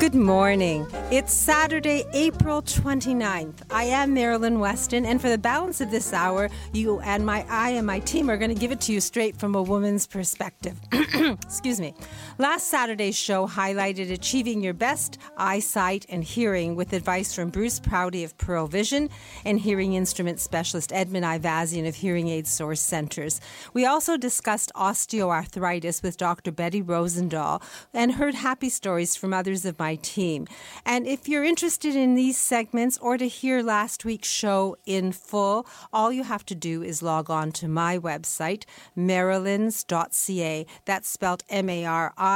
Good morning. It's Saturday, April 29th. I am Marilyn Weston, and for the balance of this hour, you and my I and my team are going to give it to you straight from a woman's perspective. Excuse me. Last Saturday's show highlighted achieving your best eyesight and hearing with advice from Bruce Prouty of Pearle Vision and hearing instrument specialist Edmund Ivazian of Hearing Aid Source Centers. We also discussed osteoarthritis with Dr. Betty Rosendahl and heard happy stories from others of my team. And if you're interested in these segments or to hear last week's show in full, all you have to do is log on to my website, marilyns.ca. That's spelled M A R I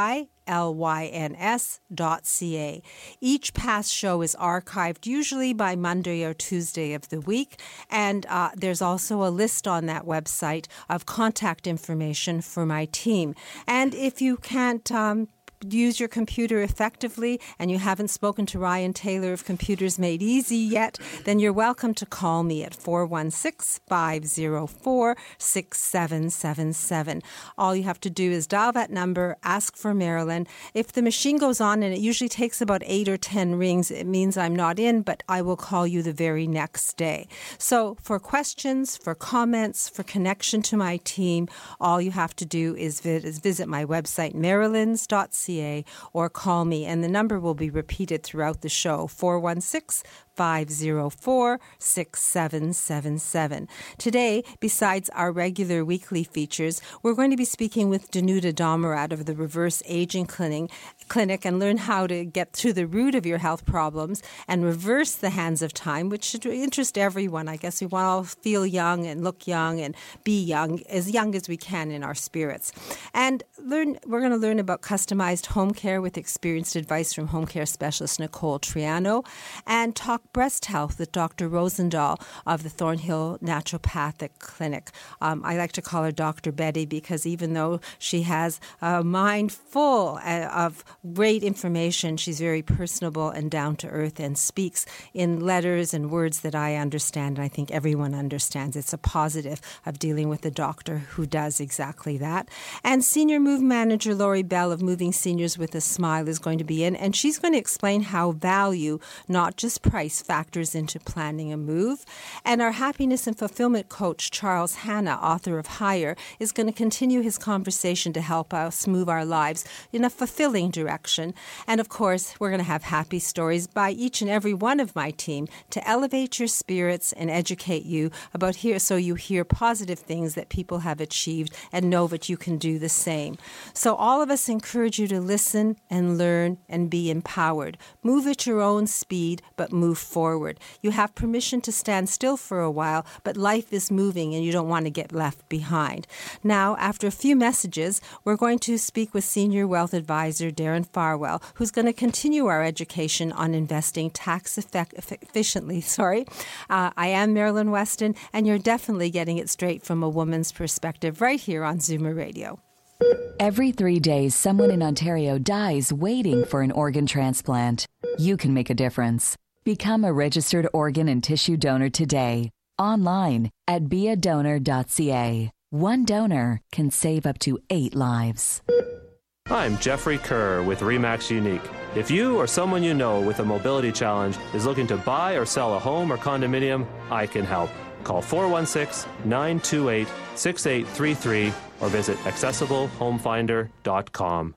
L-Y-N-S dot C-A. Each past show is archived usually by Monday or Tuesday of the week, and uh, there's also a list on that website of contact information for my team. And if you can't um, use your computer effectively and you haven't spoken to Ryan Taylor of Computers Made Easy yet, then you're welcome to call me at 416 504 6777. All you have to do is dial that number, ask for Marilyn. If the machine goes on and it usually takes about eight or 10 rings, it means I'm not in, but I will call you the very next day. So for questions, for comments, for connection to my team, all you have to do is visit my website, or call me. And the number will be repeated throughout the show 416 504 6777. Today, besides our regular weekly features, we're going to be speaking with Danuta Domerat of the Reverse Aging Clinic, clinic and learn how to get to the root of your health problems and reverse the hands of time, which should interest everyone. I guess we want to all feel young and look young and be young, as young as we can in our spirits. And learn we're going to learn about customized home care with experienced advice from home care specialist Nicole Triano and talk breast health with Dr. Rosendahl of the Thornhill Naturopathic Clinic. Um, I like to call her Dr. Betty because even though she has a mind full uh, of great information, she's very personable and down to earth and speaks in letters and words that I understand and I think everyone understands. It's a positive of dealing with a doctor who does exactly that. And Senior Move Manager Lori Bell of Moving Seniors with a Smile is going to be in, and she's going to explain how value, not just price, factors into planning a move. And our happiness and fulfillment coach, Charles Hanna, author of Higher, is going to continue his conversation to help us move our lives in a fulfilling direction. And of course, we're going to have happy stories by each and every one of my team to elevate your spirits and educate you about here so you hear positive things that people have achieved and know that you can do the same. So all of us encourage you to listen and learn and be empowered. Move at your own speed, but move forward. You have permission to stand still for a while, but life is moving and you don't want to get left behind. Now, after a few messages, we're going to speak with Senior Wealth Advisor Darren Farwell, who's going to continue our education on investing tax effect- efficiently. Sorry. Uh, I am Marilyn Weston, and you're definitely getting it straight from a woman's perspective right here on Zoomer Radio. Every three days, someone in Ontario dies waiting for an organ transplant. You can make a difference. Become a registered organ and tissue donor today, online at beadonor.ca. One donor can save up to eight lives. I'm Jeffrey Kerr with REMAX Unique. If you or someone you know with a mobility challenge is looking to buy or sell a home or condominium, I can help. Call 416 928 6833 or visit accessiblehomefinder.com.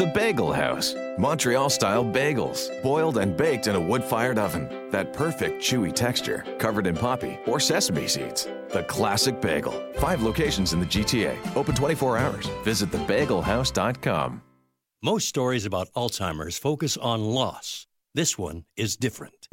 The Bagel House. Montreal style bagels, boiled and baked in a wood fired oven. That perfect chewy texture, covered in poppy or sesame seeds. The classic bagel. Five locations in the GTA, open 24 hours. Visit thebagelhouse.com. Most stories about Alzheimer's focus on loss This one is different.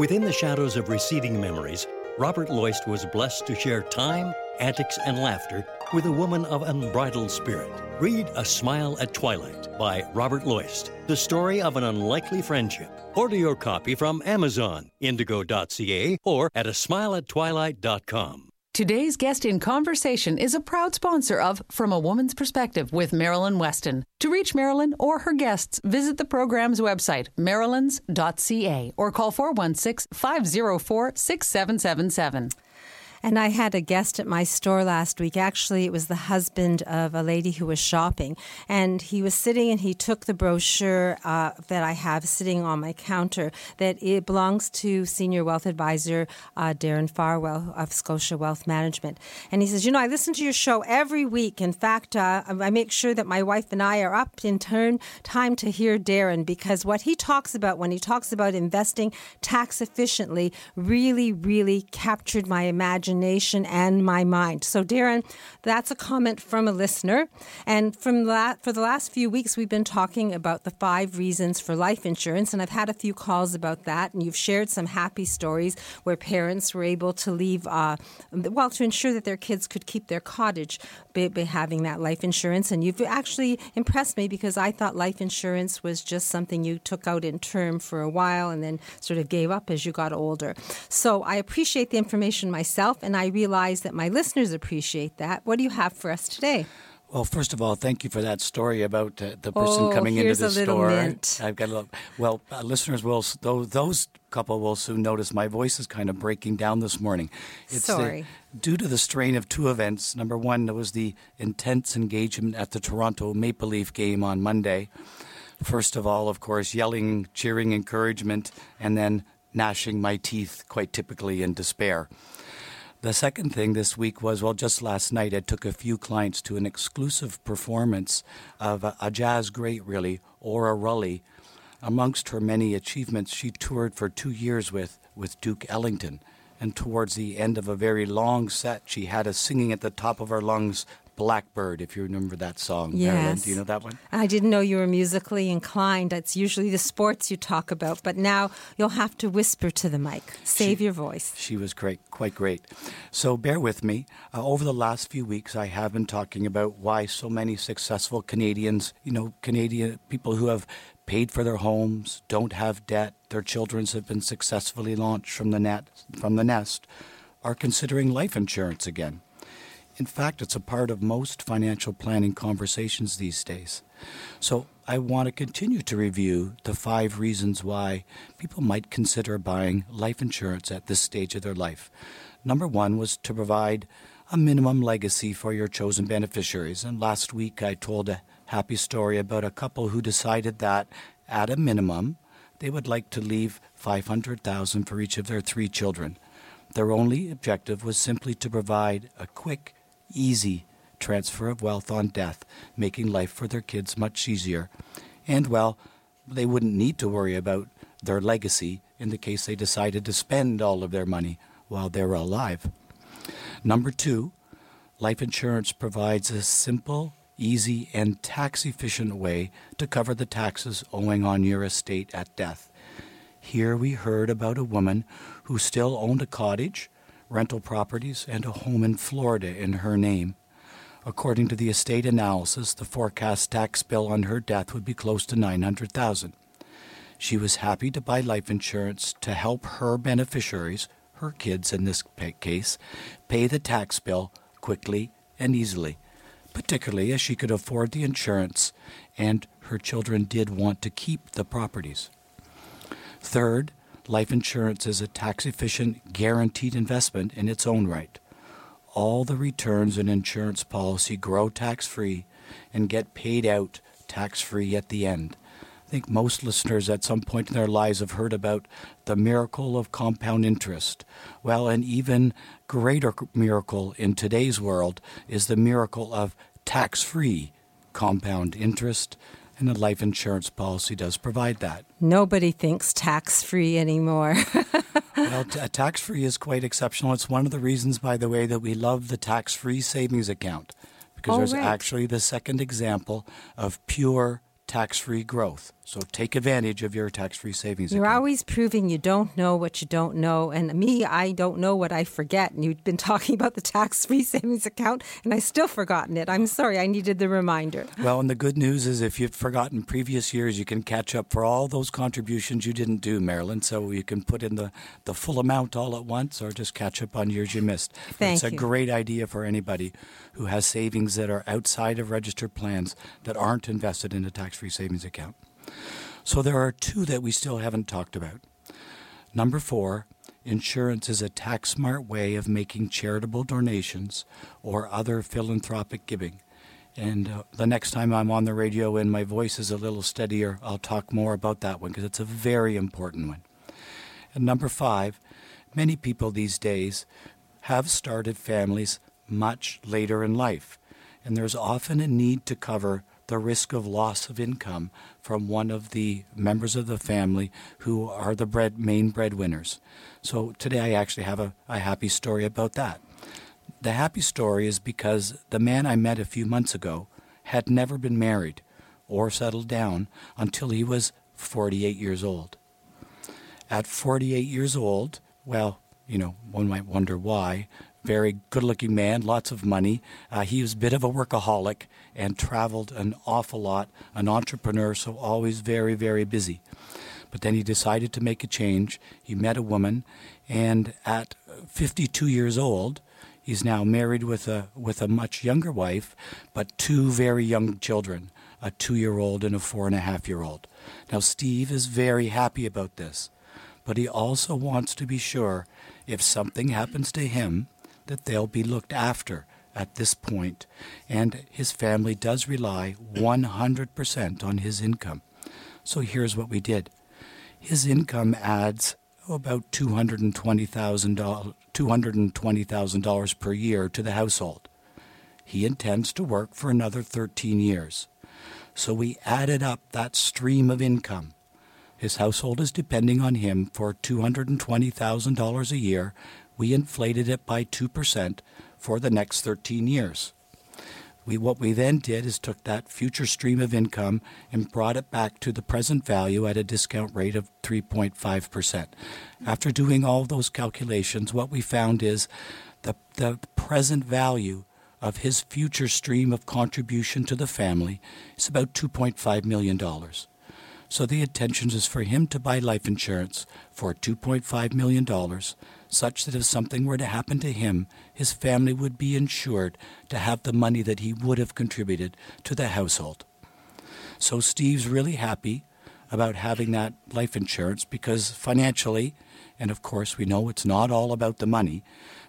Within the shadows of receding memories, Robert Loist was blessed to share time, antics, and laughter with a woman of unbridled spirit. Read A Smile at Twilight by Robert Loist, the story of an unlikely friendship. Order your copy from Amazon, indigo.ca, or at a smileattwilight.com. Today's guest in conversation is a proud sponsor of From a Woman's Perspective with Marilyn Weston. To reach Marilyn or her guests, visit the program's website, marilyns.ca, or call 416 504 6777. And I had a guest at my store last week. Actually, it was the husband of a lady who was shopping. And he was sitting and he took the brochure uh, that I have sitting on my counter that it belongs to Senior Wealth Advisor uh, Darren Farwell of Scotia Wealth Management. And he says, You know, I listen to your show every week. In fact, uh, I make sure that my wife and I are up in turn time to hear Darren because what he talks about when he talks about investing tax efficiently really, really captured my imagination imagination and my mind. So, Darren, that's a comment from a listener. And from that, for the last few weeks, we've been talking about the five reasons for life insurance. And I've had a few calls about that. And you've shared some happy stories where parents were able to leave, uh, well, to ensure that their kids could keep their cottage by, by having that life insurance. And you've actually impressed me because I thought life insurance was just something you took out in term for a while and then sort of gave up as you got older. So I appreciate the information myself and I realize that my listeners appreciate that. What do you have for us today? Well, first of all, thank you for that story about uh, the person oh, coming into the store. Mint. I've got a little. Well, uh, listeners will those, those couple will soon notice my voice is kind of breaking down this morning. It's Sorry. The, due to the strain of two events. Number one, there was the intense engagement at the Toronto Maple Leaf game on Monday. First of all, of course, yelling, cheering, encouragement, and then gnashing my teeth, quite typically in despair. The second thing this week was well, just last night I took a few clients to an exclusive performance of a, a jazz great, really, Aura Rully. Amongst her many achievements, she toured for two years with, with Duke Ellington. And towards the end of a very long set, she had us singing at the top of our lungs Blackbird, if you remember that song. Yes. Marilyn, do you know that one? I didn't know you were musically inclined. That's usually the sports you talk about, but now you'll have to whisper to the mic. Save she, your voice. She was great, quite great. So bear with me. Uh, over the last few weeks, I have been talking about why so many successful Canadians, you know, Canadian people who have paid for their homes, don't have debt, their children have been successfully launched from the net from the nest, are considering life insurance again. In fact, it's a part of most financial planning conversations these days. So I want to continue to review the five reasons why people might consider buying life insurance at this stage of their life. Number one was to provide a minimum legacy for your chosen beneficiaries. And last week I told a happy story about a couple who decided that at a minimum they would like to leave 500,000 for each of their three children. Their only objective was simply to provide a quick easy transfer of wealth on death, making life for their kids much easier. And, well, they wouldn't need to worry about their legacy in the case they decided to spend all of their money while they were alive. Number two, life insurance provides a simple, easy, and tax efficient way to cover the taxes owing on your estate at death. Here we heard about a woman who still owned a cottage rental properties, and a home in Florida in her name. According to the estate analysis, the forecast tax bill on her death would be close to 900,000. She was happy to buy life insurance to help her beneficiaries, her kids in this case, pay the tax bill quickly and easily, particularly as she could afford the insurance and her children did want to keep the properties. Third, life insurance is a tax efficient, guaranteed investment in its own right. All the returns an insurance policy grow tax free and get paid out tax free at the end. I think most listeners at some point in their lives have heard about the miracle of compound interest. Well, an even greater miracle in today's world is the miracle of tax free compound interest and a life insurance policy does provide that. Nobody thinks tax free anymore. well, t- tax free is quite exceptional. It's one of the reasons, by the way, that we love the tax free savings account because oh, there's right. actually the second example of pure tax free growth. So take advantage of your tax free savings You're account. always proving you don't know what you don't know. And me, I don't know what I forget. And you've been talking about the tax free savings account, and I still forgotten it. I'm sorry, I needed the reminder. Well, and the good news is if you've forgotten previous years, you can catch up for all those contributions you didn't do, Marilyn. So you can put in the, the full amount all at once or just catch up on years you missed. Thank it's a great idea for anybody who has savings that are outside of registered plans that aren't invested in a tax free savings account. So there are two that we still haven't talked about. Number four, insurance is a tax smart way of making charitable donations or other philanthropic giving. And uh, the next time I'm on the radio and my voice is a little steadier, I'll talk more about that one because it's a very important one. And number five, many people these days have started families much later in life, and there's often a need to cover the risk of loss of income from one of the members of the family who are the bread, main breadwinners. So today I actually have a, a happy story about that. The happy story is because the man I met a few months ago had never been married or settled down until he was 48 years old. At 48 years old, well, you know, one might wonder why. Very good looking man, lots of money. Uh, he was a bit of a workaholic and traveled an awful lot, an entrepreneur, so always very, very busy. But then he decided to make a change. He met a woman, and at 52 years old, he's now married with a, with a much younger wife, but two very young children a two year old and a four and a half year old. Now, Steve is very happy about this, but he also wants to be sure if something happens to him that they'll be looked after at this point, and his family does rely 100% on his income. So here's what we did. His income adds about $220,000 $220,000 per year to the household. He intends to work for another 13 years. So we added up that stream of income. His household is depending on him for $220,000 a year. We inflated it by 2% for the next 13 years. We, what we then did is took that future stream of income and brought it back to the present value at a discount rate of 3.5%. After doing all those calculations, what we found is the, the present value of his future stream of contribution to the family is about $2.5 million. So the intention is for him to buy life insurance for $2.5 million, such that if something were to happen to him, his family would be insured to have the money that he would have contributed to the household. So Steve's really happy about having that life insurance because financially, and of course we know it's not all about the money,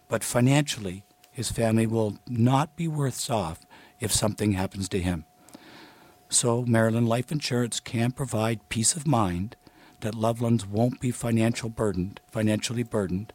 but financially, his family will not be worse off if something happens to him. So, Marilyn Life Insurance can provide peace of mind that loved ones won't be financial burdened, financially burdened.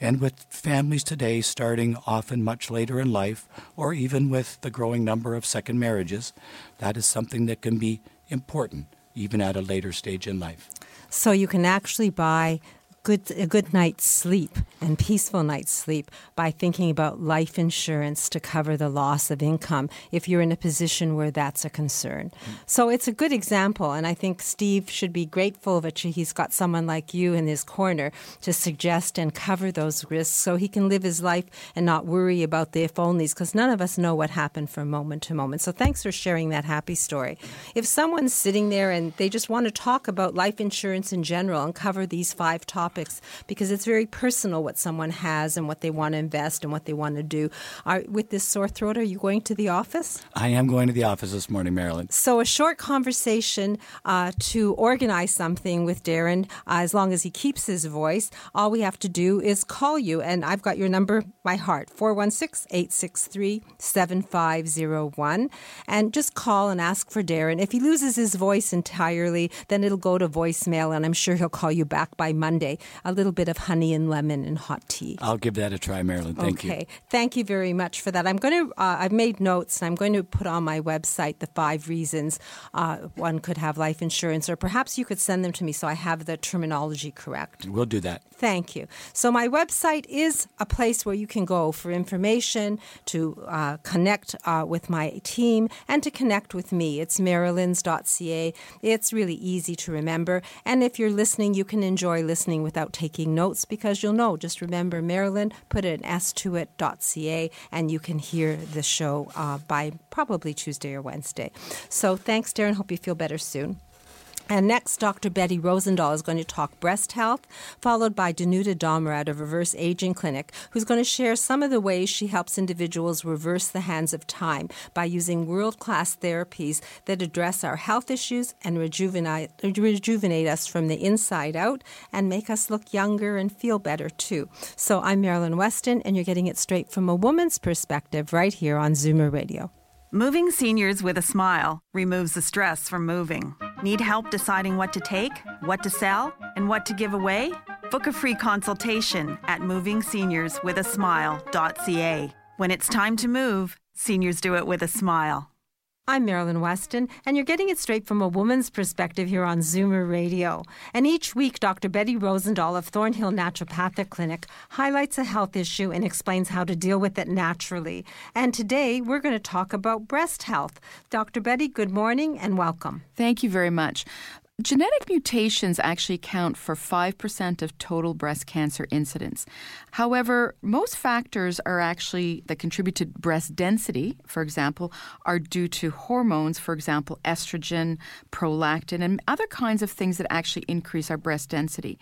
And with families today starting often much later in life, or even with the growing number of second marriages, that is something that can be important even at a later stage in life. So you can actually buy good a good night's sleep and peaceful night's sleep by thinking about life insurance to cover the loss of income if you're in a position where that's a concern. Mm. So it's a good example and I think Steve should be grateful that he's got someone like you in his corner to suggest and cover those risks so he can live his life and not worry about the if onlys because none of us know what happened from moment to moment. So thanks for sharing that happy story. If someone's sitting there and they just want to talk about life insurance in general and cover these five topics because it's very personal what someone has and what they want to invest and what they want to do. Are, with this sore throat, are you going to the office? I am going to the office this morning, Marilyn. So, a short conversation uh, to organize something with Darren, uh, as long as he keeps his voice, all we have to do is call you. And I've got your number by heart 416 863 7501. And just call and ask for Darren. If he loses his voice entirely, then it'll go to voicemail, and I'm sure he'll call you back by Monday. A little bit of honey and lemon and hot tea. I'll give that a try, Marilyn. Thank okay. you. Okay. Thank you very much for that. I'm going to, uh, I've made notes and I'm going to put on my website the five reasons uh, one could have life insurance, or perhaps you could send them to me so I have the terminology correct. We'll do that. Thank you. So, my website is a place where you can go for information, to uh, connect uh, with my team, and to connect with me. It's marilyns.ca. It's really easy to remember. And if you're listening, you can enjoy listening without taking notes because you'll know. Just remember Marilyn, put an S to it.ca, and you can hear the show uh, by probably Tuesday or Wednesday. So, thanks, Darren. Hope you feel better soon. And next, Dr. Betty Rosendahl is going to talk breast health, followed by Danuta Domrad of Reverse Aging Clinic, who's going to share some of the ways she helps individuals reverse the hands of time by using world class therapies that address our health issues and rejuvenate, rejuvenate us from the inside out and make us look younger and feel better too. So I'm Marilyn Weston, and you're getting it straight from a woman's perspective right here on Zoomer Radio. Moving seniors with a smile removes the stress from moving. Need help deciding what to take, what to sell, and what to give away? Book a free consultation at movingseniorswithasmile.ca. When it's time to move, seniors do it with a smile. I'm Marilyn Weston, and you're getting it straight from a woman's perspective here on Zoomer Radio. And each week, Dr. Betty Rosendahl of Thornhill Naturopathic Clinic highlights a health issue and explains how to deal with it naturally. And today, we're going to talk about breast health. Dr. Betty, good morning and welcome. Thank you very much. Genetic mutations actually account for 5% of total breast cancer incidence. However, most factors are actually that contribute to breast density, for example, are due to hormones, for example, estrogen, prolactin, and other kinds of things that actually increase our breast density.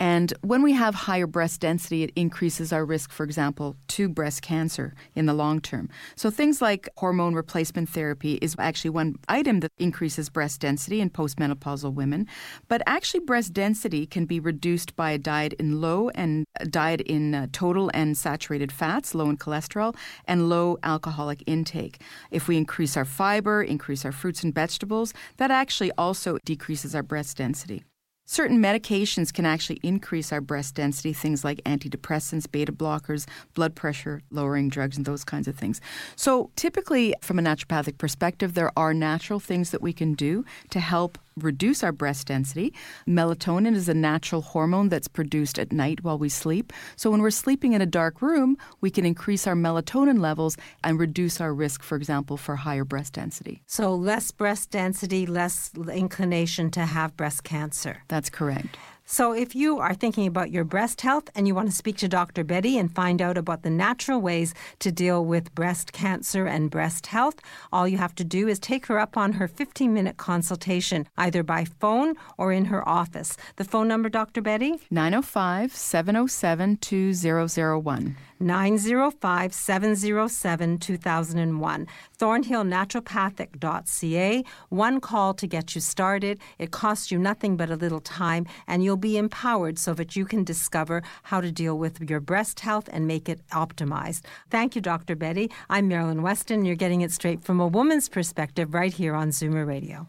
And when we have higher breast density, it increases our risk, for example, to breast cancer in the long term. So things like hormone replacement therapy is actually one item that increases breast density in postmenopausal women. But actually, breast density can be reduced by a diet in low and diet in uh, total and saturated fats, low in cholesterol, and low alcoholic intake. If we increase our fiber, increase our fruits and vegetables, that actually also decreases our breast density. Certain medications can actually increase our breast density, things like antidepressants, beta blockers, blood pressure lowering drugs, and those kinds of things. So, typically, from a naturopathic perspective, there are natural things that we can do to help reduce our breast density. Melatonin is a natural hormone that's produced at night while we sleep. So, when we're sleeping in a dark room, we can increase our melatonin levels and reduce our risk, for example, for higher breast density. So, less breast density, less inclination to have breast cancer. That's correct. So, if you are thinking about your breast health and you want to speak to Dr. Betty and find out about the natural ways to deal with breast cancer and breast health, all you have to do is take her up on her 15 minute consultation, either by phone or in her office. The phone number, Dr. Betty? 905 707 2001. 905 707 2001. ThornhillNaturopathic.ca. One call to get you started. It costs you nothing but a little time, and you'll be empowered so that you can discover how to deal with your breast health and make it optimized. Thank you, Dr. Betty. I'm Marilyn Weston. You're getting it straight from a woman's perspective right here on Zoomer Radio.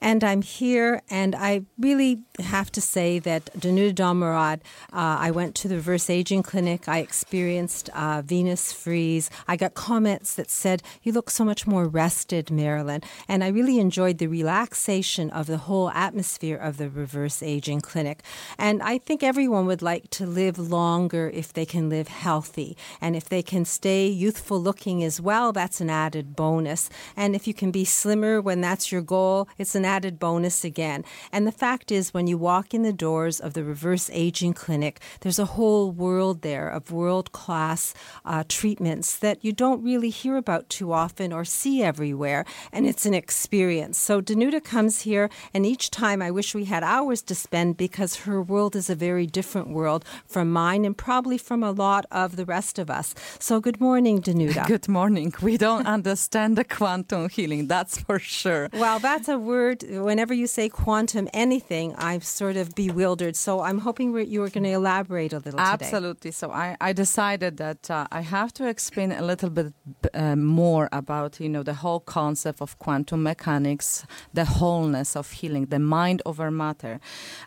And I'm here, and I really have to say that Danuta Domrad, uh, I went to the reverse aging clinic. I experienced uh, Venus Freeze. I got comments that said, You look so much more rested, Marilyn. And I really enjoyed the relaxation of the whole atmosphere of the reverse aging clinic. And I think everyone would like to live longer if they can live healthy. And if they can stay youthful looking as well, that's an added bonus. And if you can be slimmer when that's your goal, it's an added bonus again. And the fact is, when you walk in the doors of the reverse aging clinic, there's a whole world there of world class uh, treatments that you don't really hear about too often or see everywhere. And it's an experience. So Danuta comes here, and each time I wish we had hours to spend because her world is a very different world from mine and probably from a lot of the rest of us. So good morning, Danuta. Good morning. We don't understand the quantum healing, that's for sure. Well, that's a word. Whenever you say quantum anything, I'm sort of bewildered. So I'm hoping you are going to elaborate a little today. Absolutely. So I, I decided that uh, I have to explain a little bit uh, more about you know the whole concept of quantum mechanics, the wholeness of healing, the mind over matter.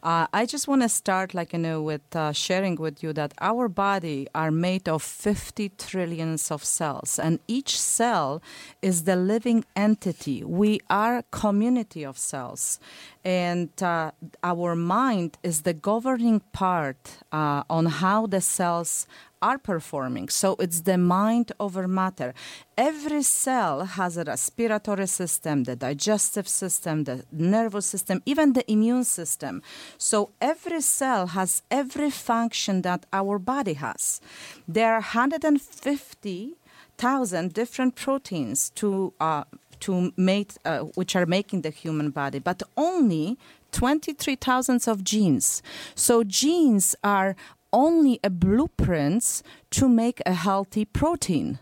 Uh, I just want to start, like you know, with uh, sharing with you that our body are made of 50 trillions of cells, and each cell is the living entity. We are community of cells, and uh, our mind is the governing part uh, on how the cells are performing. So it's the mind over matter. Every cell has a respiratory system, the digestive system, the nervous system, even the immune system. So every cell has every function that our body has. There are 150,000 different proteins to uh, to make, uh, which are making the human body, but only 23,000 of genes. So genes are only a blueprints to make a healthy protein.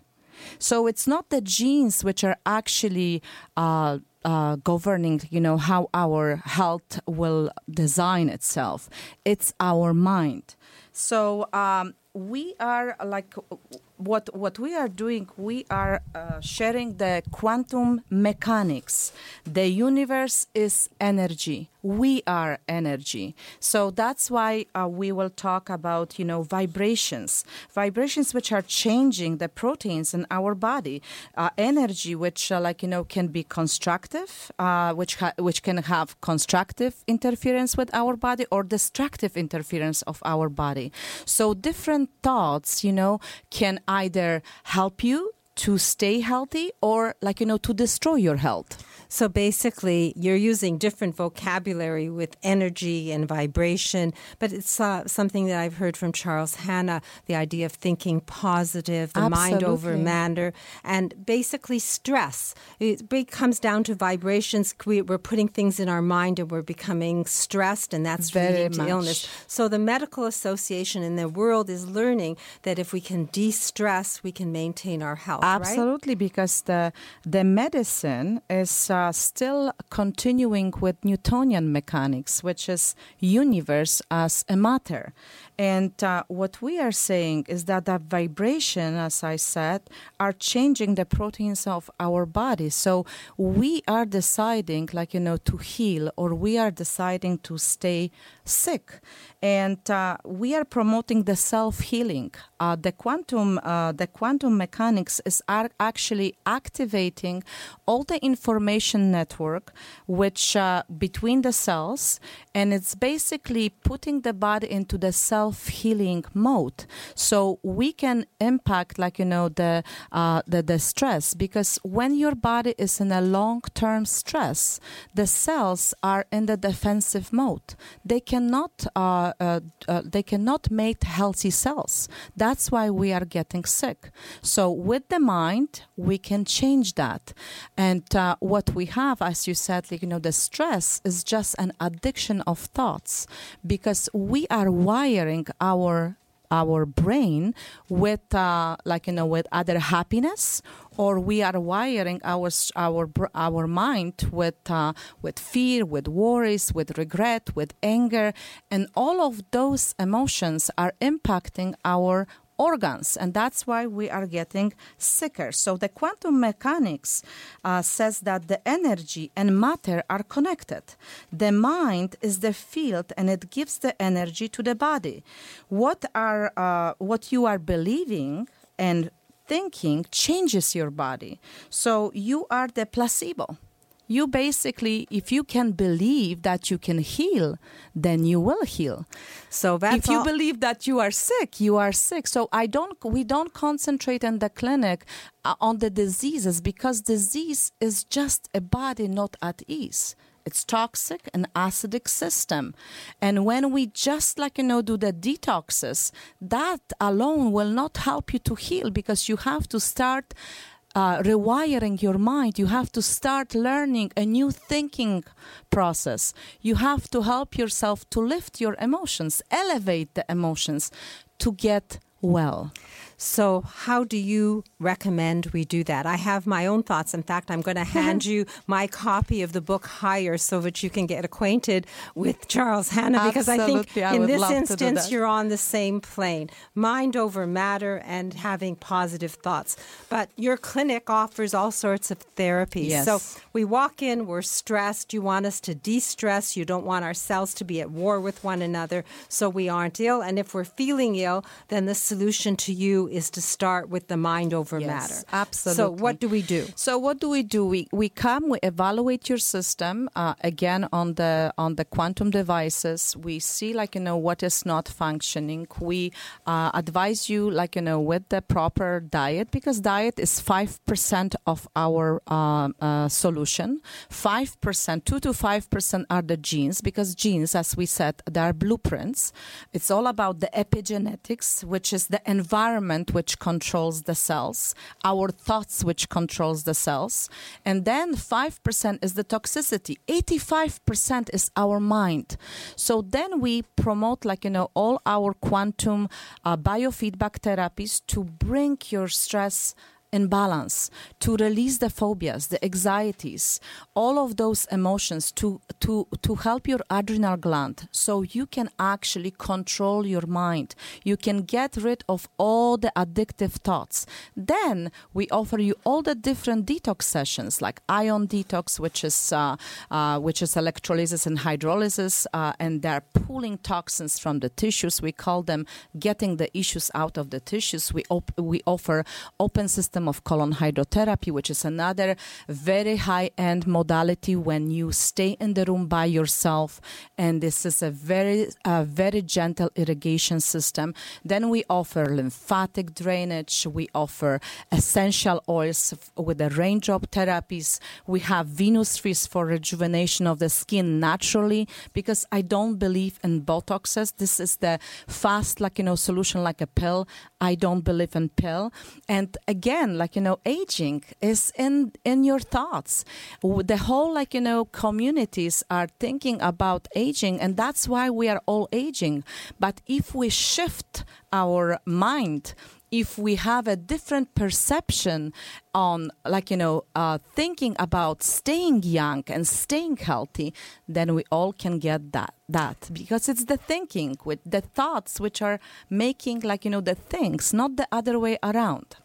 So it's not the genes which are actually uh, uh, governing, you know, how our health will design itself. It's our mind. So um, we are like what what we are doing. We are uh, sharing the quantum mechanics. The universe is energy we are energy. So that's why uh, we will talk about, you know, vibrations, vibrations which are changing the proteins in our body, uh, energy which, uh, like you know, can be constructive, uh, which ha- which can have constructive interference with our body or destructive interference of our body. So different thoughts, you know, can either help you to stay healthy or like you know to destroy your health? So basically you're using different vocabulary with energy and vibration but it's uh, something that i've heard from charles hanna the idea of thinking positive the Absolutely. mind over matter. And basically stress it comes down to vibrations. We're putting things in our mind and we're becoming stressed and that's Very leading to much. illness. So the medical association in the world is learning that if we can de-stress we can maintain our health Absolutely, right? because the the medicine is uh, still continuing with Newtonian mechanics, which is universe as a matter, and uh, what we are saying is that the vibration, as I said, are changing the proteins of our body. So we are deciding, like, you know, to heal or we are deciding to stay sick. And uh, we are promoting the self healing. Uh, the quantum, uh, the quantum mechanics is actually activating all the information network, which uh, between the cells, and it's basically putting the body into the self self healing mode. So we can impact, like you know, the uh, the the stress because when your body is in a long term stress, the cells are in the defensive mode. They cannot uh, uh, uh, they cannot make healthy cells. That's why we are getting sick. So with the mind, we can change that. And uh, what we have, as you said, like you know, the stress is just an addiction of thoughts because we are wiring our our brain with uh, like you know with other happiness or we are wiring our our our mind with uh, with fear with worries with regret with anger and all of those emotions are impacting our organs, and that's why we are getting sicker. So the quantum mechanics uh, says that the energy and matter are connected. The mind is the field, and it gives the energy to the body. What are uh, what you are believing and thinking changes your body. So you are the placebo you basically if you can believe that you can heal then you will heal. So that's if you all- believe that you are sick you are sick. So i don't we don't concentrate in the clinic uh, on the diseases because disease is just a body not at ease. It's toxic and acidic system. And when we just like, you know, do the detoxes, that alone will not help you to heal because you have to start uh, rewiring your mind. You have to start learning a new thinking process. You have to help yourself to lift your emotions, elevate the emotions to get well. So, how do you recommend we do that? I have my own thoughts. In fact, I'm going to hand you my copy of the book Higher so that you can get acquainted with Charles Hanna because. I I think in this love to do instance you're on the same plane mind over matter and having positive thoughts. But your clinic offers all sorts of therapies. Yes. So, we walk in, we're stressed. You want us to de stress. You don't want our cells to be at war with one another so we aren't ill. And if we're feeling ill, then the solution to you is to start with the mind over Yes, matter. absolutely. So, what do we do? So what do we do? We we come, we evaluate your system uh, again on the on the quantum devices. We see like you know what is not functioning. We uh, advise you like you know with the proper diet because diet is five percent of our um, uh, solution. Five percent, two to five percent are the genes because genes, as we said, they are blueprints. It's all about the epigenetics, which is the environment which controls the cells, our thoughts which controls the cells, and then 5% is the toxicity. 85% is our mind. So then we promote like you know all our quantum uh, biofeedback therapies to bring your stress in balance to release the phobias the anxieties all of those emotions to to to help your adrenal gland so you can actually control your mind. You can get rid of all the addictive thoughts. Then we offer you all the different detox sessions like ion detox which is uh, uh, which is electrolysis and hydrolysis uh, and they're pulling toxins from the tissues. We call them getting the issues out of the tissues. We op- we offer open system of colon hydrotherapy, which is another very high end modality when you stay in the room by yourself. And this is a very, very gentle irrigation system. Then we offer lymphatic drainage. We offer essential oils with the raindrop therapies. We have Venus Freeze for rejuvenation of the skin naturally because I don't believe in Botoxes. This is the fast, like, you know, solution like a pill. I don't believe in pill. And again, like you know, aging is in in your thoughts. The whole like you know communities are thinking about aging, and that's why we are all aging. But if we shift our mind if we have a different perception on like you know uh, thinking about staying young and staying healthy then we all can get that that because it's the thinking with the thoughts which are making like you know the things not the other way around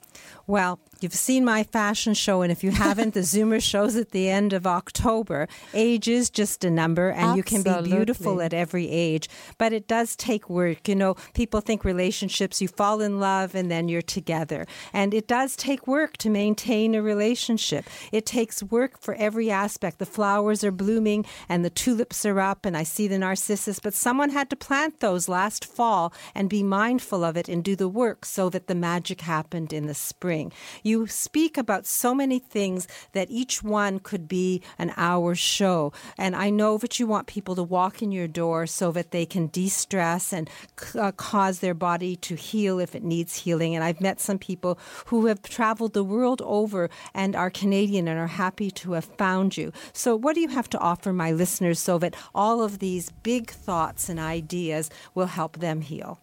Well, you've seen my fashion show, and if you haven't, the Zoomer shows at the end of October. Age is just a number, and you can be beautiful at every age, but it does take work. You know, people think relationships, you fall in love and then you're together. And it does take work to maintain a relationship. It takes work for every aspect. The flowers are blooming and the tulips are up, and I see the narcissus, but someone had to plant those last fall and be mindful of it and do the work so that the magic happened in the spring. You speak about so many things that each one could be an hour show. And I know that you want people to walk in your door so that they can de stress and uh, cause their body to heal if it needs healing. And I've met some people who have traveled the world over and are Canadian and are happy to have found you. So, what do you have to offer my listeners so that all of these big thoughts and ideas will help them heal?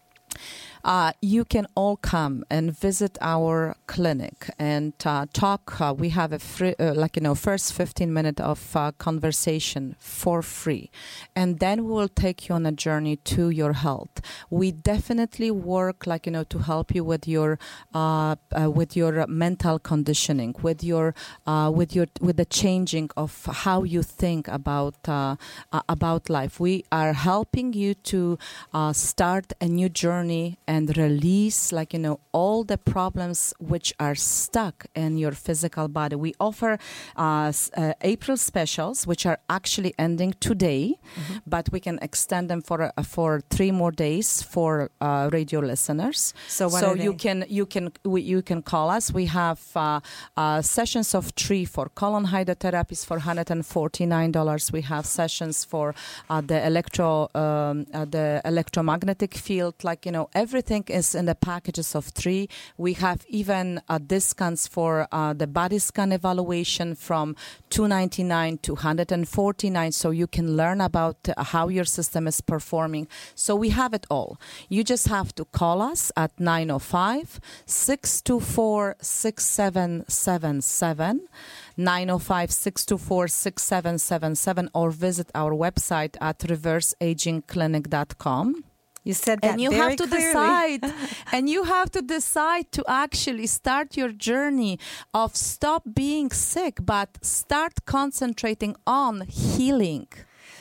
Uh, you can all come and visit our clinic and uh, talk. Uh, we have a free, uh, like you know, first fifteen minute of uh, conversation for free, and then we will take you on a journey to your health. We definitely work, like you know, to help you with your uh, with your mental conditioning, with your with your with the changing of how you think about about life. We are helping you to start a new journey and release, like, you know, all the problems which are stuck in your physical body. We offer uh, uh, April specials, which are actually ending today, mm-hmm. but we can extend them for uh, for three more days for uh, radio listeners. So, so you can you can you can call us. We have uh, uh, sessions of three for colon hydrotherapies for hundred and forty nine dollars. We have sessions for the electro um, the electromagnetic field. Like you know, everything is in the packages of three. We have even uh, discounts for uh, the body scan evaluation from two ninety nine to hundred and forty nine. So you can learn about uh, how your system is performing. So we have it all. You just have to call us at 905 624 6777. 905 624 6777 or visit our website at reverseagingclinic.com. You said that and you have to clearly. decide and you have to decide to actually start your journey of stop being sick but start concentrating on healing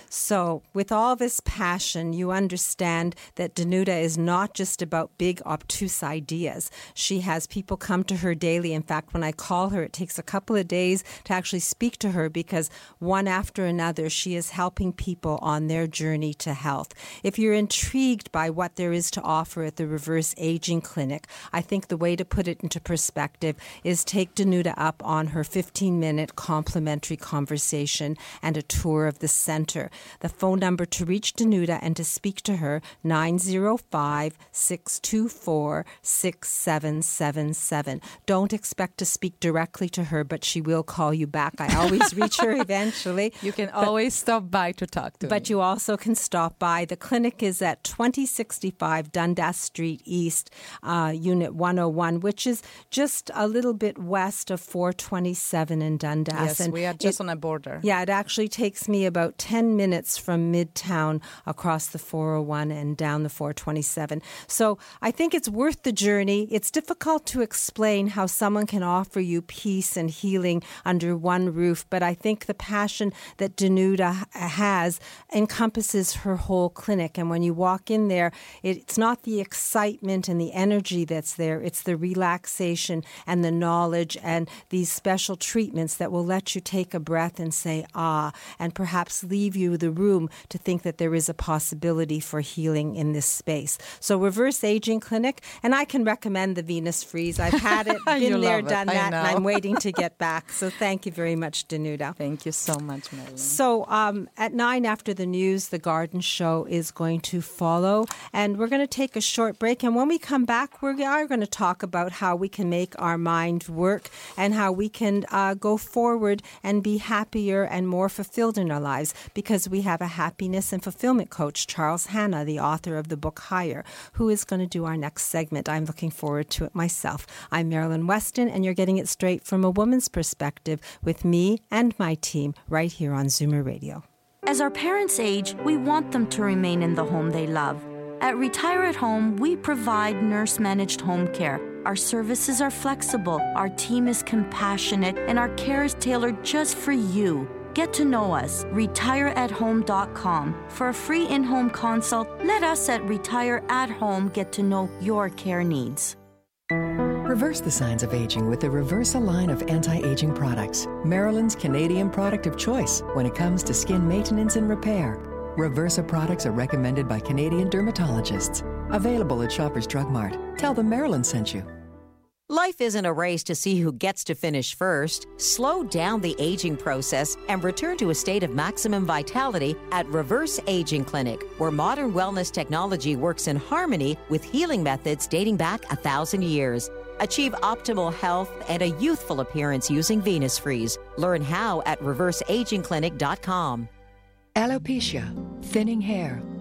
so, with all this passion, you understand that Danuta is not just about big, obtuse ideas. She has people come to her daily. In fact, when I call her, it takes a couple of days to actually speak to her because one after another, she is helping people on their journey to health. If you're intrigued by what there is to offer at the Reverse Aging Clinic, I think the way to put it into perspective is take Danuta up on her 15 minute complimentary conversation and a tour of the center. The phone number to reach Danuta and to speak to her, 905 624 6777. Don't expect to speak directly to her, but she will call you back. I always reach her eventually. You can but, always stop by to talk to her. But me. you also can stop by. The clinic is at 2065 Dundas Street East, uh, Unit 101, which is just a little bit west of 427 in Dundas. Yes, and we are just it, on a border. Yeah, it actually takes me about 10 minutes minutes from Midtown across the 401 and down the 427. So I think it's worth the journey. It's difficult to explain how someone can offer you peace and healing under one roof, but I think the passion that Danuta has encompasses her whole clinic. And when you walk in there, it's not the excitement and the energy that's there, it's the relaxation and the knowledge and these special treatments that will let you take a breath and say, ah, and perhaps leave you the room to think that there is a possibility for healing in this space. So, Reverse Aging Clinic, and I can recommend the Venus Freeze. I've had it, been there, done that, and I'm waiting to get back. So, thank you very much, Danuta. Thank you so much, Marilyn. So, um, at nine after the news, the garden show is going to follow, and we're going to take a short break. And when we come back, we are going to talk about how we can make our mind work and how we can uh, go forward and be happier and more fulfilled in our lives because we have a happiness and fulfillment coach, Charles Hanna, the author of the book Higher, who is going to do our next segment. I'm looking forward to it myself. I'm Marilyn Weston, and you're getting it straight from a woman's perspective with me and my team right here on Zoomer Radio. As our parents age, we want them to remain in the home they love. At Retire at Home, we provide nurse managed home care. Our services are flexible, our team is compassionate, and our care is tailored just for you. Get to know us, retireathome.com. For a free in home consult, let us at Retire at Home get to know your care needs. Reverse the signs of aging with the Reversa line of anti aging products, Marilyn's Canadian product of choice when it comes to skin maintenance and repair. Reversa products are recommended by Canadian dermatologists. Available at Shoppers Drug Mart. Tell them Maryland sent you. Life isn't a race to see who gets to finish first. Slow down the aging process and return to a state of maximum vitality at Reverse Aging Clinic, where modern wellness technology works in harmony with healing methods dating back a thousand years. Achieve optimal health and a youthful appearance using Venus Freeze. Learn how at reverseagingclinic.com. Alopecia, thinning hair,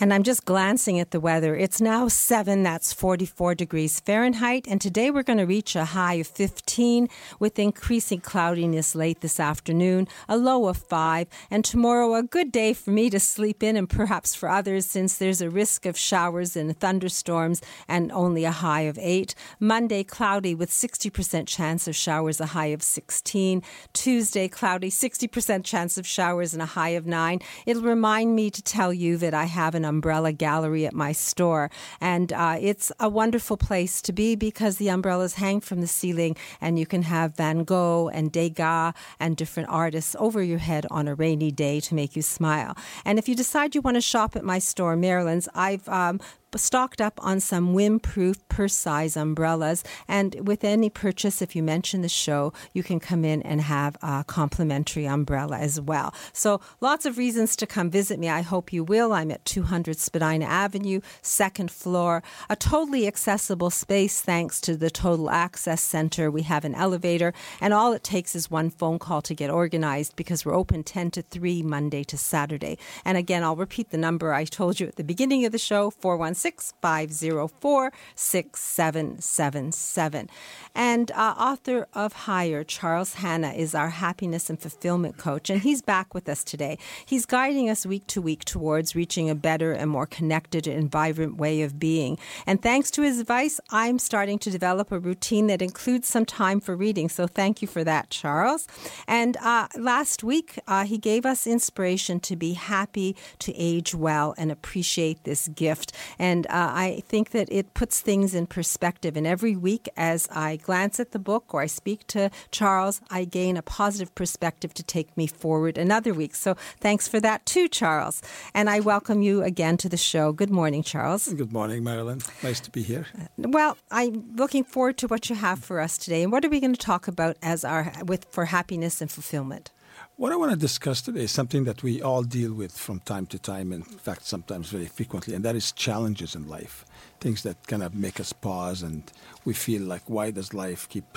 And I'm just glancing at the weather. It's now 7, that's 44 degrees Fahrenheit. And today we're going to reach a high of 15 with increasing cloudiness late this afternoon, a low of 5. And tomorrow, a good day for me to sleep in and perhaps for others since there's a risk of showers and thunderstorms and only a high of 8. Monday, cloudy with 60% chance of showers, a high of 16. Tuesday, cloudy, 60% chance of showers and a high of 9. It'll remind me to tell you that I have an umbrella gallery at my store. And uh, it's a wonderful place to be because the umbrellas hang from the ceiling and you can have Van Gogh and Degas and different artists over your head on a rainy day to make you smile. And if you decide you want to shop at my store, Marilyn's, I've um, stocked up on some wind-proof purse-size umbrellas. And with any purchase, if you mention the show, you can come in and have a complimentary umbrella as well. So lots of reasons to come visit me. I hope you will. I'm at 200 Spadina Avenue, second floor. A totally accessible space thanks to the Total Access Center. We have an elevator, and all it takes is one phone call to get organized because we're open 10 to 3 Monday to Saturday. And again, I'll repeat the number I told you at the beginning of the show 416 504 6777. And uh, author of Higher, Charles Hanna, is our happiness and fulfillment coach, and he's back with us today. He's guiding us week to week towards reaching a better and more connected and vibrant way of being. And thanks to his advice, I'm starting to develop a routine that includes some time for reading. So thank you for that, Charles. And uh, last week, uh, he gave us inspiration to be happy, to age well, and appreciate this gift. And and uh, I think that it puts things in perspective. And every week, as I glance at the book or I speak to Charles, I gain a positive perspective to take me forward another week. So thanks for that too, Charles. And I welcome you again to the show. Good morning, Charles. Good morning, Marilyn. Nice to be here. Well, I'm looking forward to what you have for us today. And what are we going to talk about as our with for happiness and fulfillment? What I want to discuss today is something that we all deal with from time to time, in fact, sometimes very frequently, and that is challenges in life. Things that kind of make us pause and we feel like, why does life keep,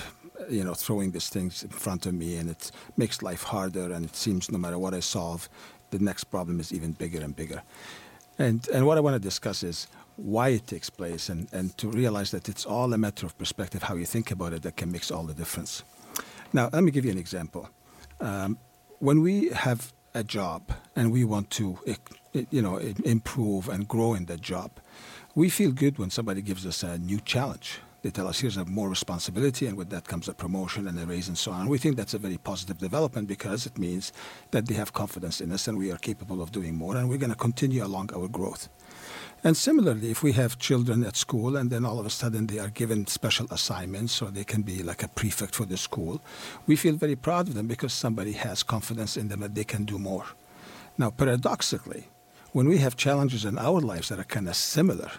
you know, throwing these things in front of me and it makes life harder and it seems no matter what I solve, the next problem is even bigger and bigger. And, and what I want to discuss is why it takes place and, and to realize that it's all a matter of perspective, how you think about it, that can make all the difference. Now, let me give you an example. Um, when we have a job and we want to, you know, improve and grow in that job, we feel good when somebody gives us a new challenge. They tell us here's a more responsibility, and with that comes a promotion and a raise and so on. We think that's a very positive development because it means that they have confidence in us and we are capable of doing more, and we're going to continue along our growth. And similarly, if we have children at school and then all of a sudden they are given special assignments or they can be like a prefect for the school, we feel very proud of them because somebody has confidence in them that they can do more. Now, paradoxically, when we have challenges in our lives that are kind of similar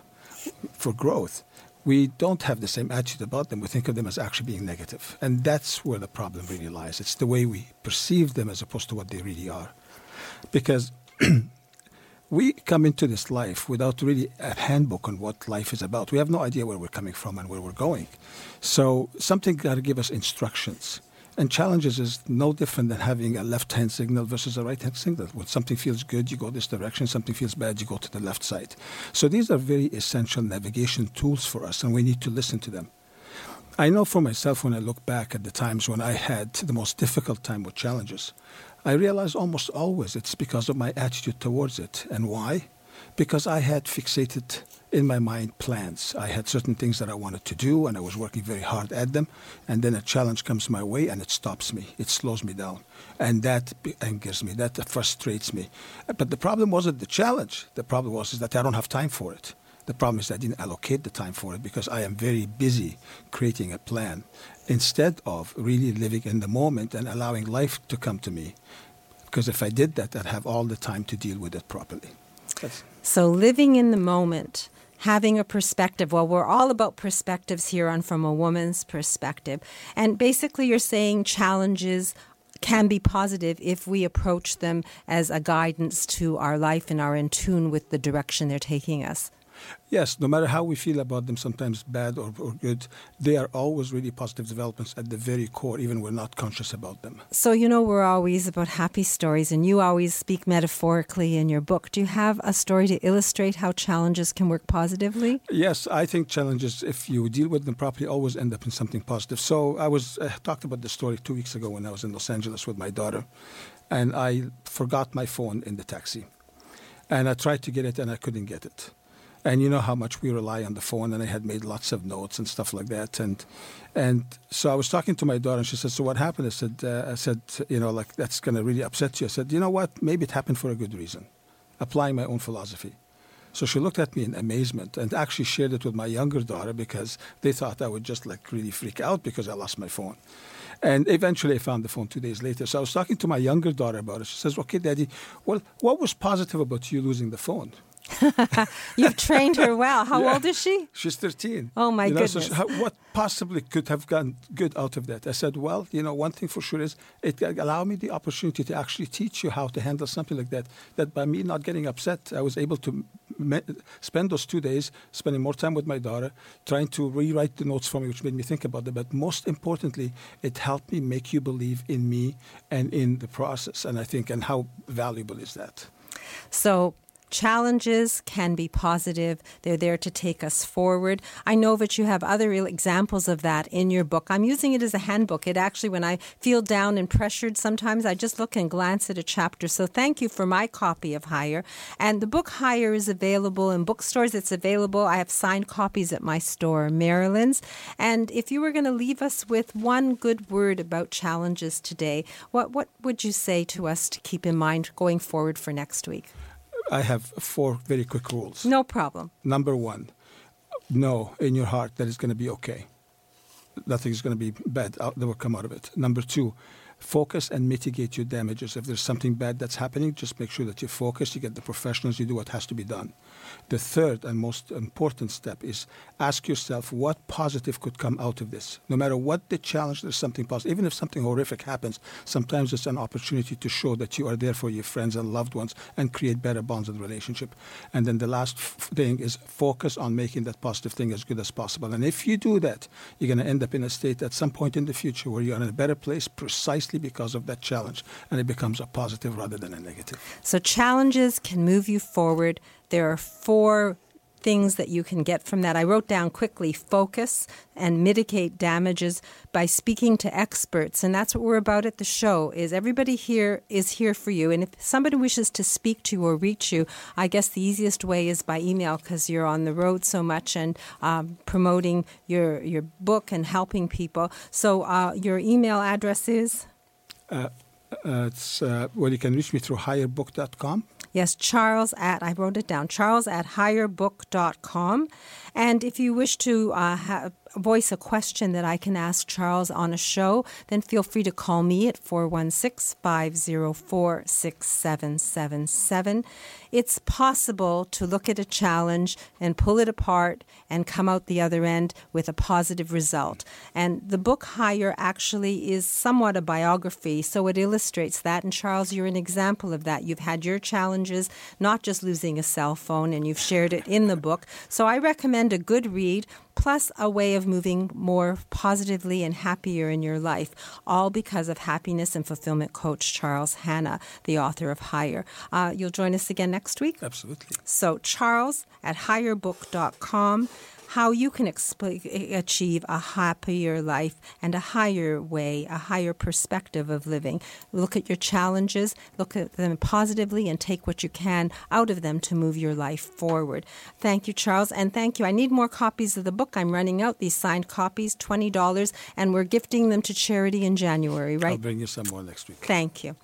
for growth, we don't have the same attitude about them. We think of them as actually being negative. And that's where the problem really lies. It's the way we perceive them as opposed to what they really are. Because we come into this life without really a handbook on what life is about. We have no idea where we're coming from and where we're going. So something got to give us instructions. And challenges is no different than having a left-hand signal versus a right-hand signal. When something feels good, you go this direction. Something feels bad, you go to the left side. So these are very essential navigation tools for us, and we need to listen to them. I know for myself when I look back at the times when I had the most difficult time with challenges, I realize almost always it's because of my attitude towards it. And why? Because I had fixated in my mind plans. I had certain things that I wanted to do, and I was working very hard at them. And then a challenge comes my way, and it stops me. It slows me down. And that angers me. That frustrates me. But the problem wasn't the challenge. The problem was is that I don't have time for it. The problem is I didn't allocate the time for it because I am very busy creating a plan instead of really living in the moment and allowing life to come to me. Because if I did that, I'd have all the time to deal with it properly. That's so living in the moment, having a perspective. Well, we're all about perspectives here on From a Woman's Perspective. And basically, you're saying challenges can be positive if we approach them as a guidance to our life and are in tune with the direction they're taking us. Yes, no matter how we feel about them, sometimes bad or, or good, they are always really positive developments at the very core, even we're not conscious about them. So, you know, we're always about happy stories, and you always speak metaphorically in your book. Do you have a story to illustrate how challenges can work positively? Yes, I think challenges, if you deal with them properly, always end up in something positive. So, I was uh, talked about the story two weeks ago when I was in Los Angeles with my daughter, and I forgot my phone in the taxi. And I tried to get it, and I couldn't get it and you know how much we rely on the phone and i had made lots of notes and stuff like that. And and so i was talking to my daughter and she said so what happened? I said uh, i said you know like that's going to really upset you. I said you know what? Maybe it happened for a good reason. Applying my own philosophy. So she looked at me in amazement and actually shared it with my younger daughter because they thought i would just like really freak out because i lost my phone. And eventually I found the phone two days later. So I was talking to my younger daughter about it. She says, Okay, Daddy, well, what was positive about you losing the phone? You've trained her well. How Yeah. old is she? She's 13. Oh, my You know, so goodness. she- how- what possibly could have gone good out of that? I said, well, you know, one thing for sure is it allowed me the opportunity to actually teach you how to handle something like that. That by me not getting upset, I was able to me- spend those two days spending more time with my daughter, trying to rewrite the notes for me, which made me think about it. But most importantly, it helped me make you believe in me and in the process. And I think, and how valuable is that? So, challenges can be positive. They're there to take us forward. I know that you have other examples of that in your book. I'm using it as a handbook. It actually, when I feel down and pressured, sometimes I just look and glance at a chapter. So, thank you for my copy of Higher. And the book Higher is available in bookstores. It's available. I have signed copies at my store, Marilyn's. And if you were going to leave us with one good word about challenges today, what, what would you say to us to keep in mind going forward for next week? I have four very quick rules. No problem. Number one, know in your heart that it's going to be okay. Nothing is going to be bad out, that will come out of it. Number two, focus and mitigate your damages. If there's something bad that's happening, just make sure that you focus, you get the professionals, you do what has to be done. The third and most important step is ask yourself what positive could come out of this. No matter what the challenge, there's something positive. Even if something horrific happens, sometimes it's an opportunity to show that you are there for your friends and loved ones and create better bonds and relationship. And then the last f- thing is focus on making that positive thing as good as possible. And if you do that, you're going to end up in a state at some point in the future where you're in a better place precisely because of that challenge. And it becomes a positive rather than a negative. So, challenges can move you forward. There are four things that you can get from that. I wrote down quickly focus and mitigate damages by speaking to experts. And that's what we're about at the show is everybody here is here for you. And if somebody wishes to speak to you or reach you, I guess the easiest way is by email because you're on the road so much and um, promoting your, your book and helping people. So uh, your email address is? Uh, uh, it's, uh, well, you can reach me through higherbook.com. Yes, Charles at, I wrote it down, charles at higherbook.com. And if you wish to uh, ha- voice a question that I can ask Charles on a show, then feel free to call me at 416 504 6777. It's possible to look at a challenge and pull it apart and come out the other end with a positive result. And the book Higher actually is somewhat a biography, so it illustrates that. And Charles, you're an example of that. You've had your challenges, not just losing a cell phone, and you've shared it in the book. So I recommend a good read plus a way of moving more positively and happier in your life, all because of happiness and fulfillment coach Charles Hanna, the author of Higher. Uh, you'll join us again next week? Absolutely. So, Charles at higherbook.com. How you can exp- achieve a happier life and a higher way, a higher perspective of living. Look at your challenges, look at them positively, and take what you can out of them to move your life forward. Thank you, Charles, and thank you. I need more copies of the book. I'm running out these signed copies, $20, and we're gifting them to charity in January, right? I'll bring you some more next week. Thank you.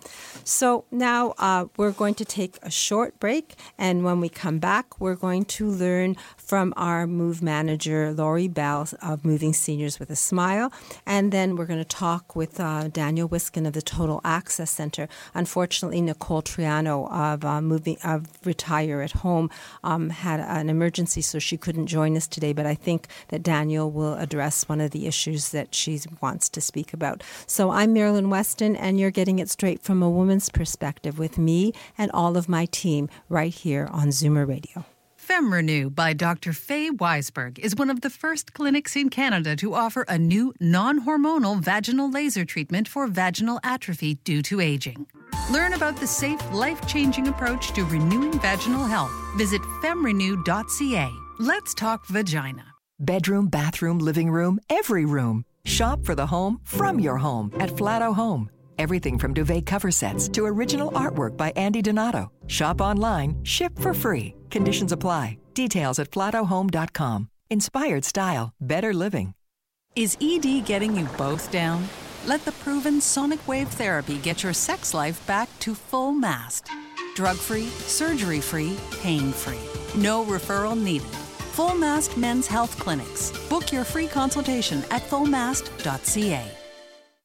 So now uh, we're going to take a short break, and when we come back, we're going to learn from our move manager, Laurie Bell of Moving Seniors with a Smile, and then we're going to talk with uh, Daniel Wiskin of the Total Access Center. Unfortunately, Nicole Triano of uh, moving of Retire at Home um, had an emergency, so she couldn't join us today. But I think that Daniel will address one of the issues that she wants to speak about. So I'm Marilyn Weston, and you're getting it straight from a woman's perspective with me and all of my team right here on Zoomer Radio. FemRenew by Dr. Faye Weisberg is one of the first clinics in Canada to offer a new non hormonal vaginal laser treatment for vaginal atrophy due to aging. Learn about the safe, life changing approach to renewing vaginal health. Visit femrenew.ca. Let's talk vagina. Bedroom, bathroom, living room, every room. Shop for the home from your home at Flato Home. Everything from duvet cover sets to original artwork by Andy Donato. Shop online, ship for free. Conditions apply. Details at flatohome.com. Inspired style, better living. Is ED getting you both down? Let the proven sonic wave therapy get your sex life back to full mast. Drug free, surgery free, pain free. No referral needed. Full Mast Men's Health Clinics. Book your free consultation at fullmast.ca.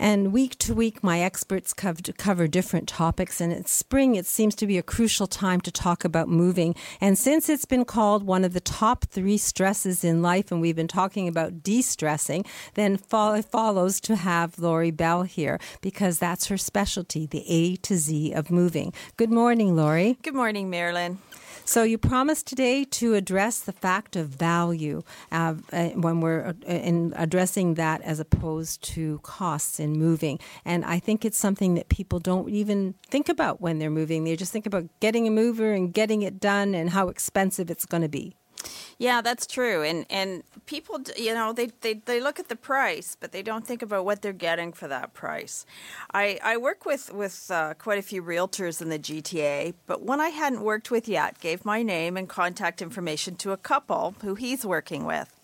And week to week, my experts cover, different topics. And it's spring, it seems to be a crucial time to talk about moving. And since it's been called one of the top three stresses in life, and we've been talking about de stressing, then it follows to have Lori Bell here because that's her specialty, the A to Z of moving. Good morning, Lori. Good morning, Marilyn. So you promised today to address the fact of value uh, uh when we're uh, in addressing that as opposed to costs in moving. And I think it's something that people don't even think about when they're moving. They just think about getting a mover and getting it done and how expensive it's going to be. Yeah, that's true. And and people, you know, they, they, they look at the price, but they don't think about what they're getting for that price. I, I work with, with uh, quite a few realtors in the GTA, but one I hadn't worked with yet gave my name and contact information to a couple who he's working with.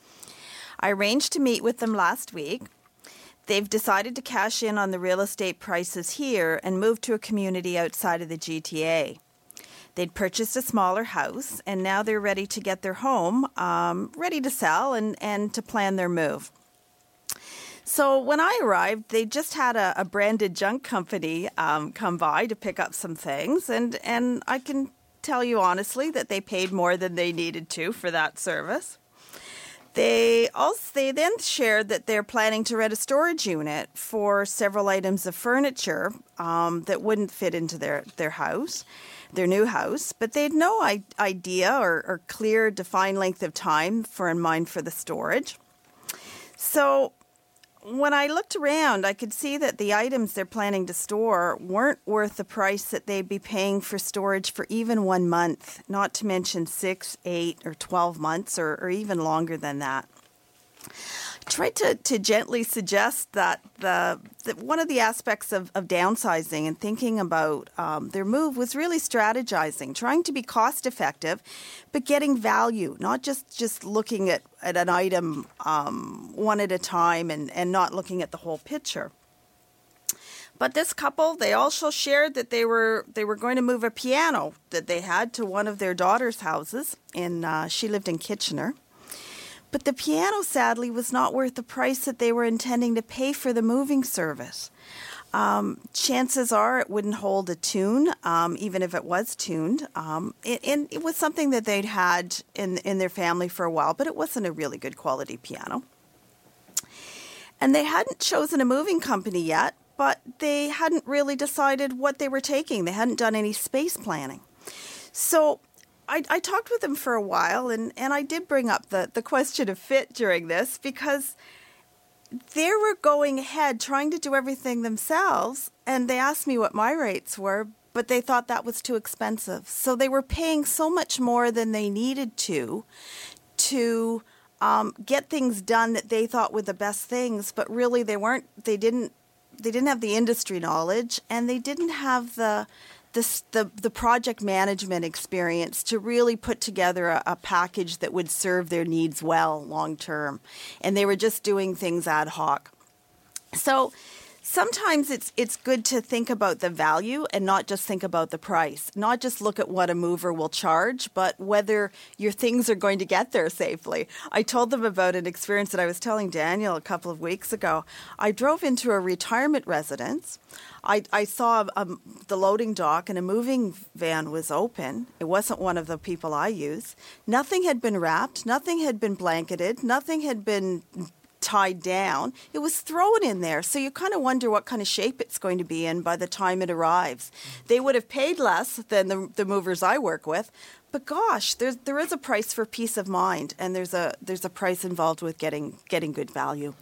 I arranged to meet with them last week. They've decided to cash in on the real estate prices here and move to a community outside of the GTA. They'd purchased a smaller house, and now they're ready to get their home um, ready to sell and, and to plan their move. So when I arrived, they just had a, a branded junk company um, come by to pick up some things, and, and I can tell you honestly that they paid more than they needed to for that service. They also they then shared that they're planning to rent a storage unit for several items of furniture um, that wouldn't fit into their, their house their new house, but they had no idea or, or clear, defined length of time for in mind for the storage. So when I looked around, I could see that the items they're planning to store weren't worth the price that they'd be paying for storage for even one month, not to mention six, eight, or 12 months, or, or even longer than that tried to, to gently suggest that the that one of the aspects of, of downsizing and thinking about um, their move was really strategizing, trying to be cost effective, but getting value, not just, just looking at, at an item um, one at a time and, and not looking at the whole picture. But this couple, they also shared that they were they were going to move a piano that they had to one of their daughter's houses. In uh, she lived in Kitchener, but the piano, sadly, was not worth the price that they were intending to pay for the moving service. Um, chances are it wouldn't hold a tune, um, even if it was tuned. Um, it, and it was something that they'd had in in their family for a while, but it wasn't a really good quality piano. And they hadn't chosen a moving company yet, but they hadn't really decided what they were taking. They hadn't done any space planning. So I, I talked with them for a while, and, and I did bring up the, the question of fit during this because they were going ahead trying to do everything themselves, and they asked me what my rates were, but they thought that was too expensive. So they were paying so much more than they needed to to um, get things done that they thought were the best things, but really they weren't. They didn't. They didn't have the industry knowledge, and they didn't have the this, the, the project management experience to really put together a, a package that would serve their needs well long term. And they were just doing things ad hoc. So sometimes it's it's good to think about the value and not just think about the price. Not just look at what a mover will charge, but whether your things are going to get there safely. I told them about an experience that I was telling Daniel a couple of weeks ago. I drove into a retirement residence. I, I saw um, the loading dock and a moving van was open. It wasn't one of the people I use. Nothing had been wrapped, nothing had been blanketed, nothing had been tied down. It was thrown in there. So you kind of wonder what kind of shape it's going to be in by the time it arrives. They would have paid less than the, the movers I work with. But gosh, there's, there is a price for peace of mind, and there's a there's a price involved with getting getting good value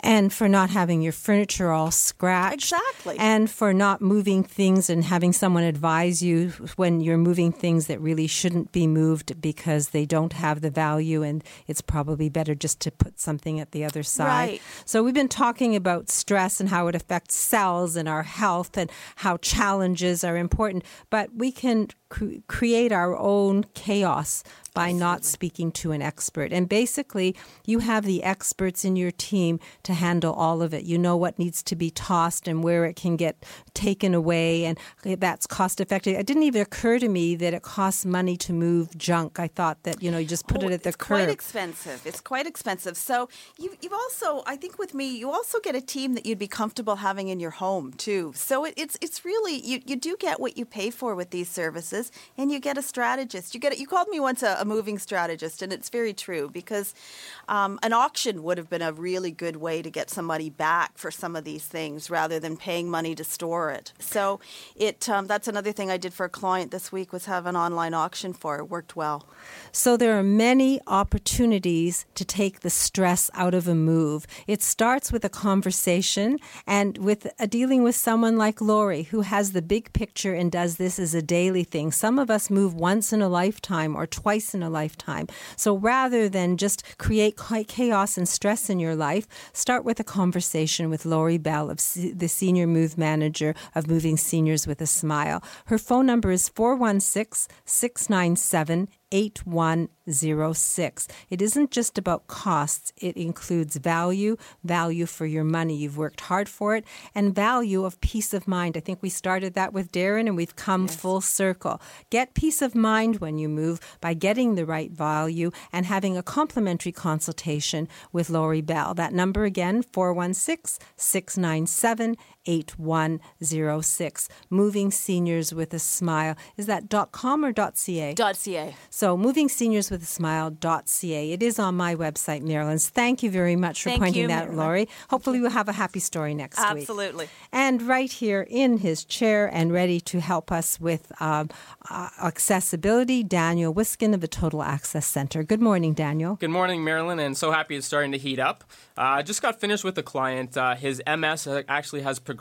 and for not having your furniture all scratched. Exactly. And for not moving things and having someone advise you when you're moving things that really shouldn't be moved because they don't have the value and it's probably better just to put something at the other side. Right. So we've been talking about stress and how it affects cells and our health and how challenges are important, but we can cre- create our own chaos by not speaking to an expert. And basically, you have the experts in your team to handle all of it. You know what needs to be tossed and where it can get taken away, and that's cost effective. It didn't even occur to me that it costs money to move junk. I thought that you know you just put oh, it at the it's curb. quite expensive. It's quite expensive. So you, you've also, I think, with me, you also get a team that you'd be comfortable having in your home too. So it, it's it's really you you do get what you pay for with these services, and you get a strategist. You get you called me once a, a moving strategist, and it's very true because um, an auction would have been a really good way to get somebody back for some of these things rather than paying money to store it. So it um, that's another thing I did for a client this week was have an online auction for it. Worked well. So there are many opportunities to take the stress out of a move. It starts with a conversation and with a dealing with someone like Lori who has the big picture and does this as a daily thing. Some of us move once in a lifetime or twice in a lifetime. So rather than just create chaos and stress in your life, start with a conversation with Lori Bell, of the senior move manager of Moving Seniors with a Smile. Her phone number is 416 697 8106. It isn't just about costs, it includes value, value for your money. You've worked hard for it, and value of peace of mind. I think we started that with Darren and we've come yes. full circle. Get peace of mind when you move by getting the right value and having a complimentary consultation with Lori Bell. That number again, 416 697 8106. Moving Seniors with a Smile. Is that .com or .ca? .ca. So movingseniorswithasmile.ca. It is on my website, Marilyn's. Thank you very much for Thank pointing you, that, Marilyn. Laurie. Hopefully we'll have a happy story next Absolutely. week. Absolutely. And right here in his chair and ready to help us with um, uh, accessibility, Daniel Wiskin of the Total Access Center. Good morning, Daniel. Good morning, Marilyn, and so happy it's starting to heat up. I uh, just got finished with a client. Uh, his MS actually has progressed.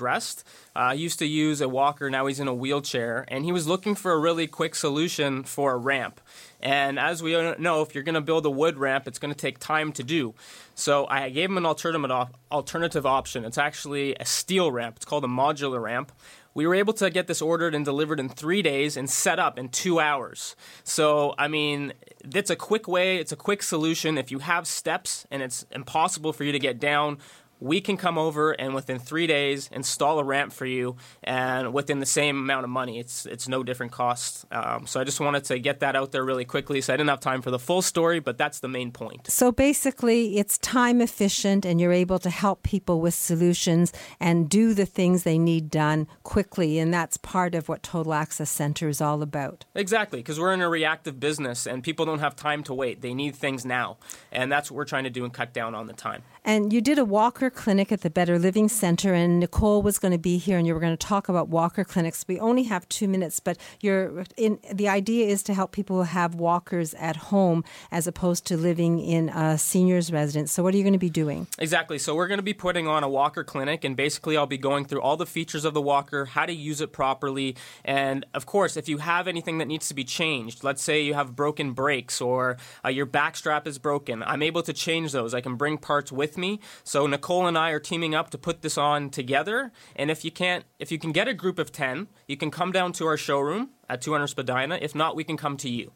Uh, he used to use a walker, now he's in a wheelchair, and he was looking for a really quick solution for a ramp. And as we know, if you're going to build a wood ramp, it's going to take time to do. So I gave him an alternative, alternative option. It's actually a steel ramp. It's called a modular ramp. We were able to get this ordered and delivered in three days and set up in two hours. So, I mean, it's a quick way, it's a quick solution. If you have steps and it's impossible for you to get down, we can come over and within three days install a ramp for you and within the same amount of money. It's it's no different cost. Um, so i just wanted to get that out there really quickly. So i didn't have time for the full story but that's the main point. So basically it's time efficient and you're able to help people with solutions and do the things they need done quickly. And that's part of what total access center is all about. Exactly because we're in a reactive business and people don't have time to wait. They need things now. And that's what we're trying to do and cut down on the time and you did a walker clinic at the Better Living Center, and Nicole was going to be here, and you were going to talk about walker clinics. We only have two minutes, but you're in. The idea is to help people have walkers at home as opposed to living in a seniors residence. So, what are you going to be doing? Exactly. So, we're going to be putting on a walker clinic, and basically, I'll be going through all the features of the walker, how to use it properly, and of course, if you have anything that needs to be changed, let's say you have broken brakes or uh, your back strap is broken, I'm able to change those. I can bring parts with me. So, Nicole and I are teaming up to put this on together. And if you can't, if you can get a group of 10, you can come down to our showroom at 200 Spadina. If not, we can come to you.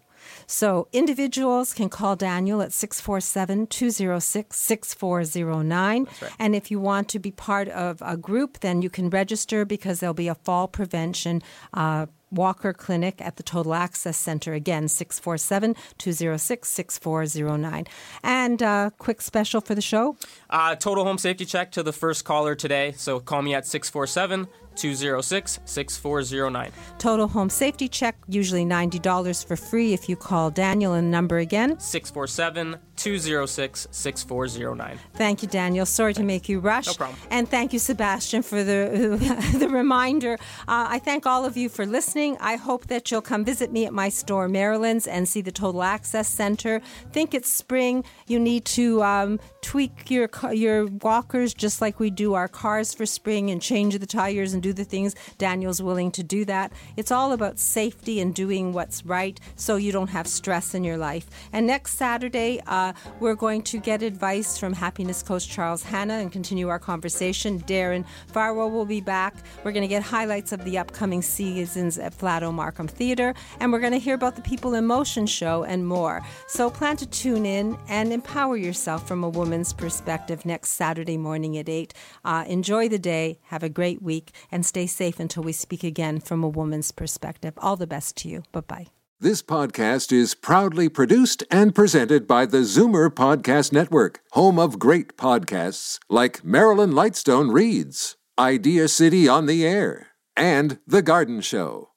So individuals can call Daniel at 647 206 6409. And if you want to be part of a group, then you can register because there'll be a fall prevention. Uh, Walker Clinic at the Total Access Center. Again, 647 206 6409. And uh, quick special for the show? Uh, total home safety check to the first caller today. So call me at 647 206 6409. Total home safety check, usually $90 for free if you call Daniel and number again 647 206 6409. Thank you, Daniel. Sorry to make you rush. No problem. And thank you, Sebastian, for the, the reminder. Uh, I thank all of you for listening. I hope that you'll come visit me at my store, Marilyn's, and see the Total Access Center. Think it's spring. You need to um, tweak your, your walkers just like we do our cars for spring and change the tires and do the things. Daniel's willing to do that. It's all about safety and doing what's right so you don't have stress in your life. And next Saturday, uh, we're going to get advice from happiness coach Charles Hanna and continue our conversation. Darren Farwell will be back. We're going to get highlights of the upcoming seasons at Flato Markham Theater, and we're going to hear about the People in Motion show and more. So plan to tune in and empower yourself from a woman's perspective next Saturday morning at 8. Uh, enjoy the day, have a great week, and stay safe until we speak again from a woman's perspective. All the best to you. Bye bye. This podcast is proudly produced and presented by the Zoomer Podcast Network, home of great podcasts like Marilyn Lightstone Reads, Idea City on the Air, and The Garden Show.